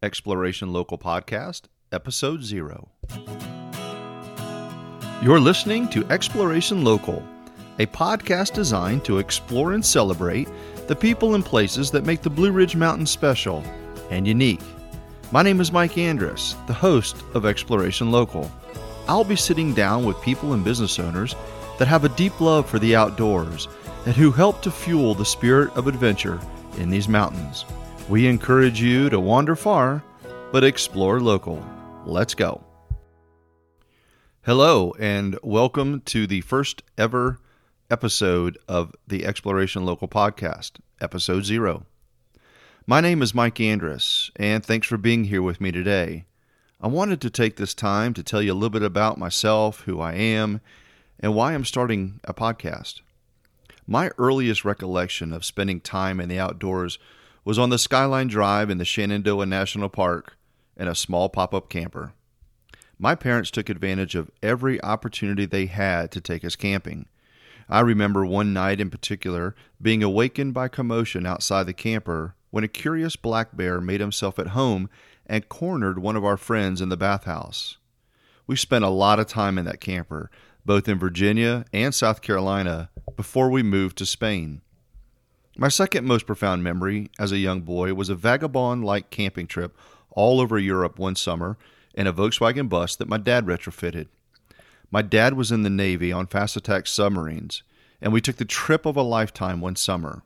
Exploration Local Podcast, Episode Zero. You're listening to Exploration Local, a podcast designed to explore and celebrate the people and places that make the Blue Ridge Mountains special and unique. My name is Mike Andrus, the host of Exploration Local. I'll be sitting down with people and business owners that have a deep love for the outdoors and who help to fuel the spirit of adventure in these mountains. We encourage you to wander far, but explore local. Let's go. Hello, and welcome to the first ever episode of the Exploration Local Podcast, episode zero. My name is Mike Andrus, and thanks for being here with me today. I wanted to take this time to tell you a little bit about myself, who I am, and why I'm starting a podcast. My earliest recollection of spending time in the outdoors was on the Skyline Drive in the Shenandoah National Park in a small pop up camper. My parents took advantage of every opportunity they had to take us camping. I remember one night in particular being awakened by commotion outside the camper when a curious black bear made himself at home and cornered one of our friends in the bathhouse. We spent a lot of time in that camper, both in Virginia and South Carolina, before we moved to Spain. My second most profound memory as a young boy was a vagabond like camping trip all over Europe one summer in a Volkswagen bus that my dad retrofitted. My dad was in the Navy on fast attack submarines, and we took the trip of a lifetime one summer.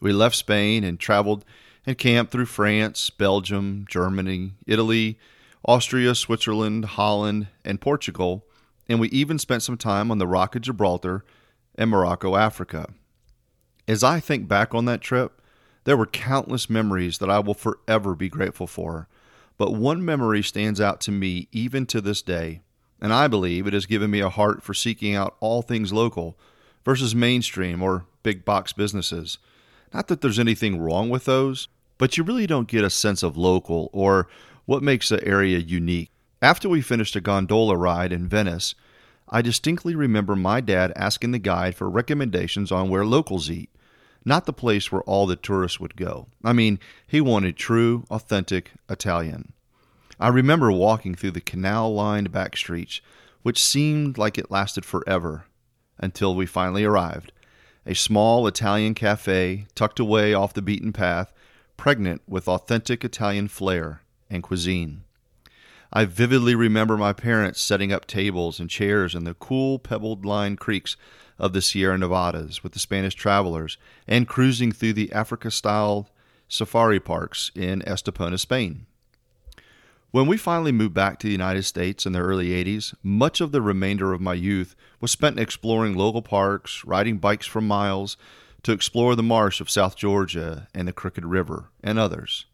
We left Spain and traveled and camped through France, Belgium, Germany, Italy, Austria, Switzerland, Holland, and Portugal, and we even spent some time on the Rock of Gibraltar and Morocco, Africa. As I think back on that trip, there were countless memories that I will forever be grateful for. But one memory stands out to me even to this day, and I believe it has given me a heart for seeking out all things local versus mainstream or big box businesses. Not that there's anything wrong with those, but you really don't get a sense of local or what makes the area unique. After we finished a gondola ride in Venice, I distinctly remember my dad asking the guide for recommendations on where locals eat, not the place where all the tourists would go. I mean, he wanted true, authentic Italian. I remember walking through the canal lined back streets, which seemed like it lasted forever, until we finally arrived. A small Italian cafe tucked away off the beaten path, pregnant with authentic Italian flair and cuisine. I vividly remember my parents setting up tables and chairs in the cool, pebbled lined creeks of the Sierra Nevadas with the Spanish travelers and cruising through the Africa style safari parks in Estepona, Spain. When we finally moved back to the United States in the early 80s, much of the remainder of my youth was spent exploring local parks, riding bikes for miles to explore the marsh of South Georgia and the Crooked River, and others.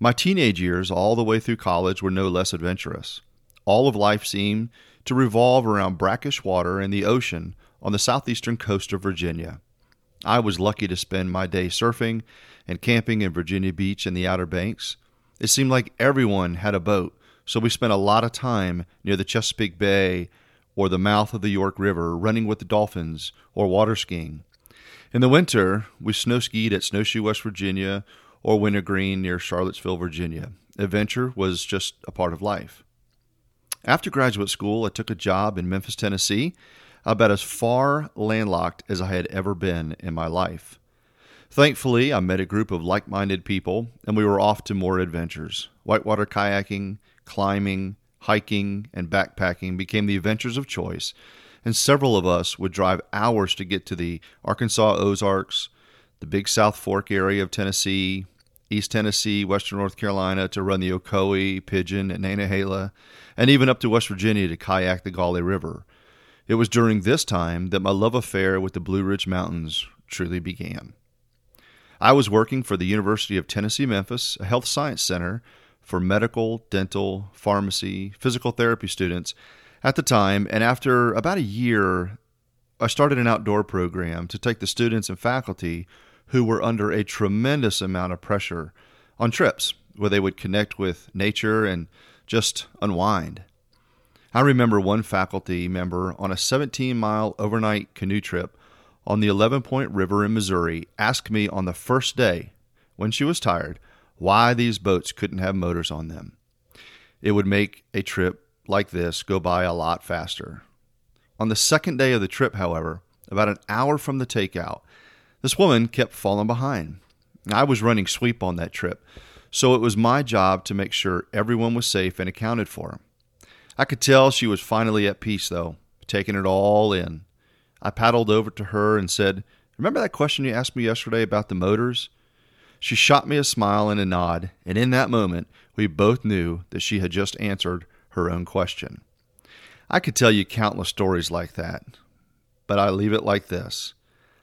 My teenage years, all the way through college, were no less adventurous. All of life seemed to revolve around brackish water and the ocean on the southeastern coast of Virginia. I was lucky to spend my day surfing and camping in Virginia Beach and the Outer Banks. It seemed like everyone had a boat, so we spent a lot of time near the Chesapeake Bay or the mouth of the York River running with the dolphins or water skiing. In the winter, we snow skied at Snowshoe, West Virginia, or Wintergreen near Charlottesville, Virginia. Adventure was just a part of life. After graduate school, I took a job in Memphis, Tennessee, about as far landlocked as I had ever been in my life. Thankfully, I met a group of like minded people, and we were off to more adventures. Whitewater kayaking, climbing, hiking, and backpacking became the adventures of choice, and several of us would drive hours to get to the Arkansas Ozarks, the Big South Fork area of Tennessee, East Tennessee, Western North Carolina to run the Ocoee, Pigeon, and Nantahala, and even up to West Virginia to kayak the Gauley River. It was during this time that my love affair with the Blue Ridge Mountains truly began. I was working for the University of Tennessee Memphis, a health science center for medical, dental, pharmacy, physical therapy students at the time, and after about a year, I started an outdoor program to take the students and faculty who were under a tremendous amount of pressure on trips where they would connect with nature and just unwind. I remember one faculty member on a 17 mile overnight canoe trip on the 11 Point River in Missouri asked me on the first day, when she was tired, why these boats couldn't have motors on them. It would make a trip like this go by a lot faster. On the second day of the trip, however, about an hour from the takeout, this woman kept falling behind. I was running sweep on that trip, so it was my job to make sure everyone was safe and accounted for. I could tell she was finally at peace, though, taking it all in. I paddled over to her and said, Remember that question you asked me yesterday about the motors? She shot me a smile and a nod, and in that moment, we both knew that she had just answered her own question. I could tell you countless stories like that, but I leave it like this.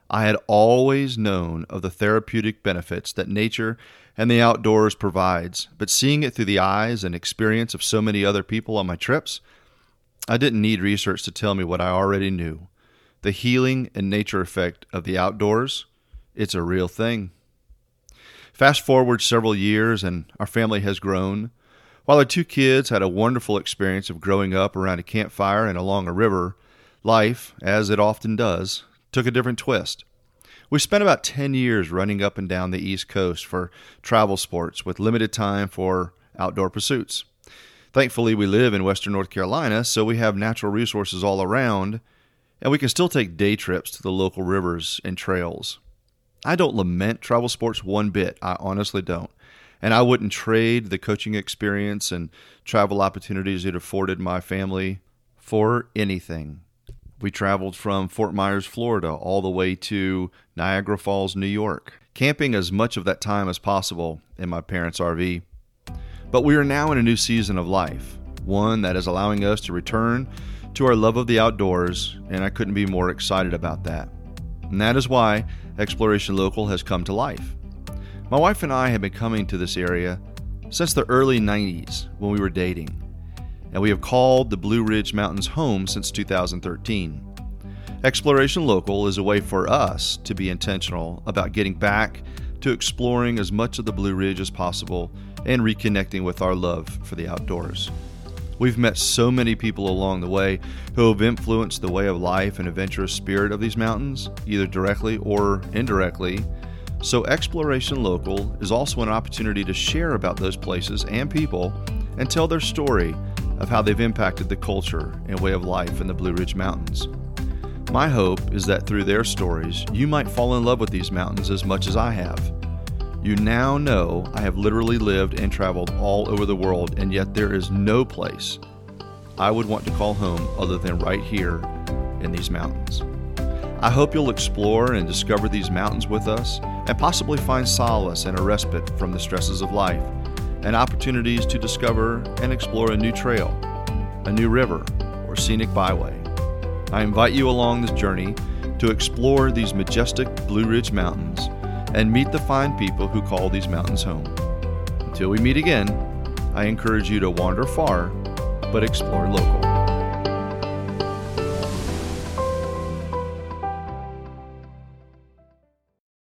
I had always known of the therapeutic benefits that nature and the outdoors provides, but seeing it through the eyes and experience of so many other people on my trips, I didn't need research to tell me what I already knew. The healing and nature effect of the outdoors, it's a real thing. Fast forward several years, and our family has grown. While our two kids had a wonderful experience of growing up around a campfire and along a river, life, as it often does, took a different twist. We spent about 10 years running up and down the East Coast for travel sports with limited time for outdoor pursuits. Thankfully, we live in Western North Carolina, so we have natural resources all around, and we can still take day trips to the local rivers and trails. I don't lament travel sports one bit, I honestly don't. And I wouldn't trade the coaching experience and travel opportunities it afforded my family for anything. We traveled from Fort Myers, Florida, all the way to Niagara Falls, New York, camping as much of that time as possible in my parents' RV. But we are now in a new season of life, one that is allowing us to return to our love of the outdoors, and I couldn't be more excited about that. And that is why Exploration Local has come to life. My wife and I have been coming to this area since the early 90s when we were dating and we have called the Blue Ridge Mountains home since 2013. Exploration Local is a way for us to be intentional about getting back to exploring as much of the Blue Ridge as possible and reconnecting with our love for the outdoors. We've met so many people along the way who have influenced the way of life and adventurous spirit of these mountains, either directly or indirectly. So, Exploration Local is also an opportunity to share about those places and people and tell their story of how they've impacted the culture and way of life in the Blue Ridge Mountains. My hope is that through their stories, you might fall in love with these mountains as much as I have. You now know I have literally lived and traveled all over the world, and yet there is no place I would want to call home other than right here in these mountains. I hope you'll explore and discover these mountains with us and possibly find solace and a respite from the stresses of life and opportunities to discover and explore a new trail, a new river, or scenic byway. I invite you along this journey to explore these majestic Blue Ridge Mountains and meet the fine people who call these mountains home. Until we meet again, I encourage you to wander far, but explore local.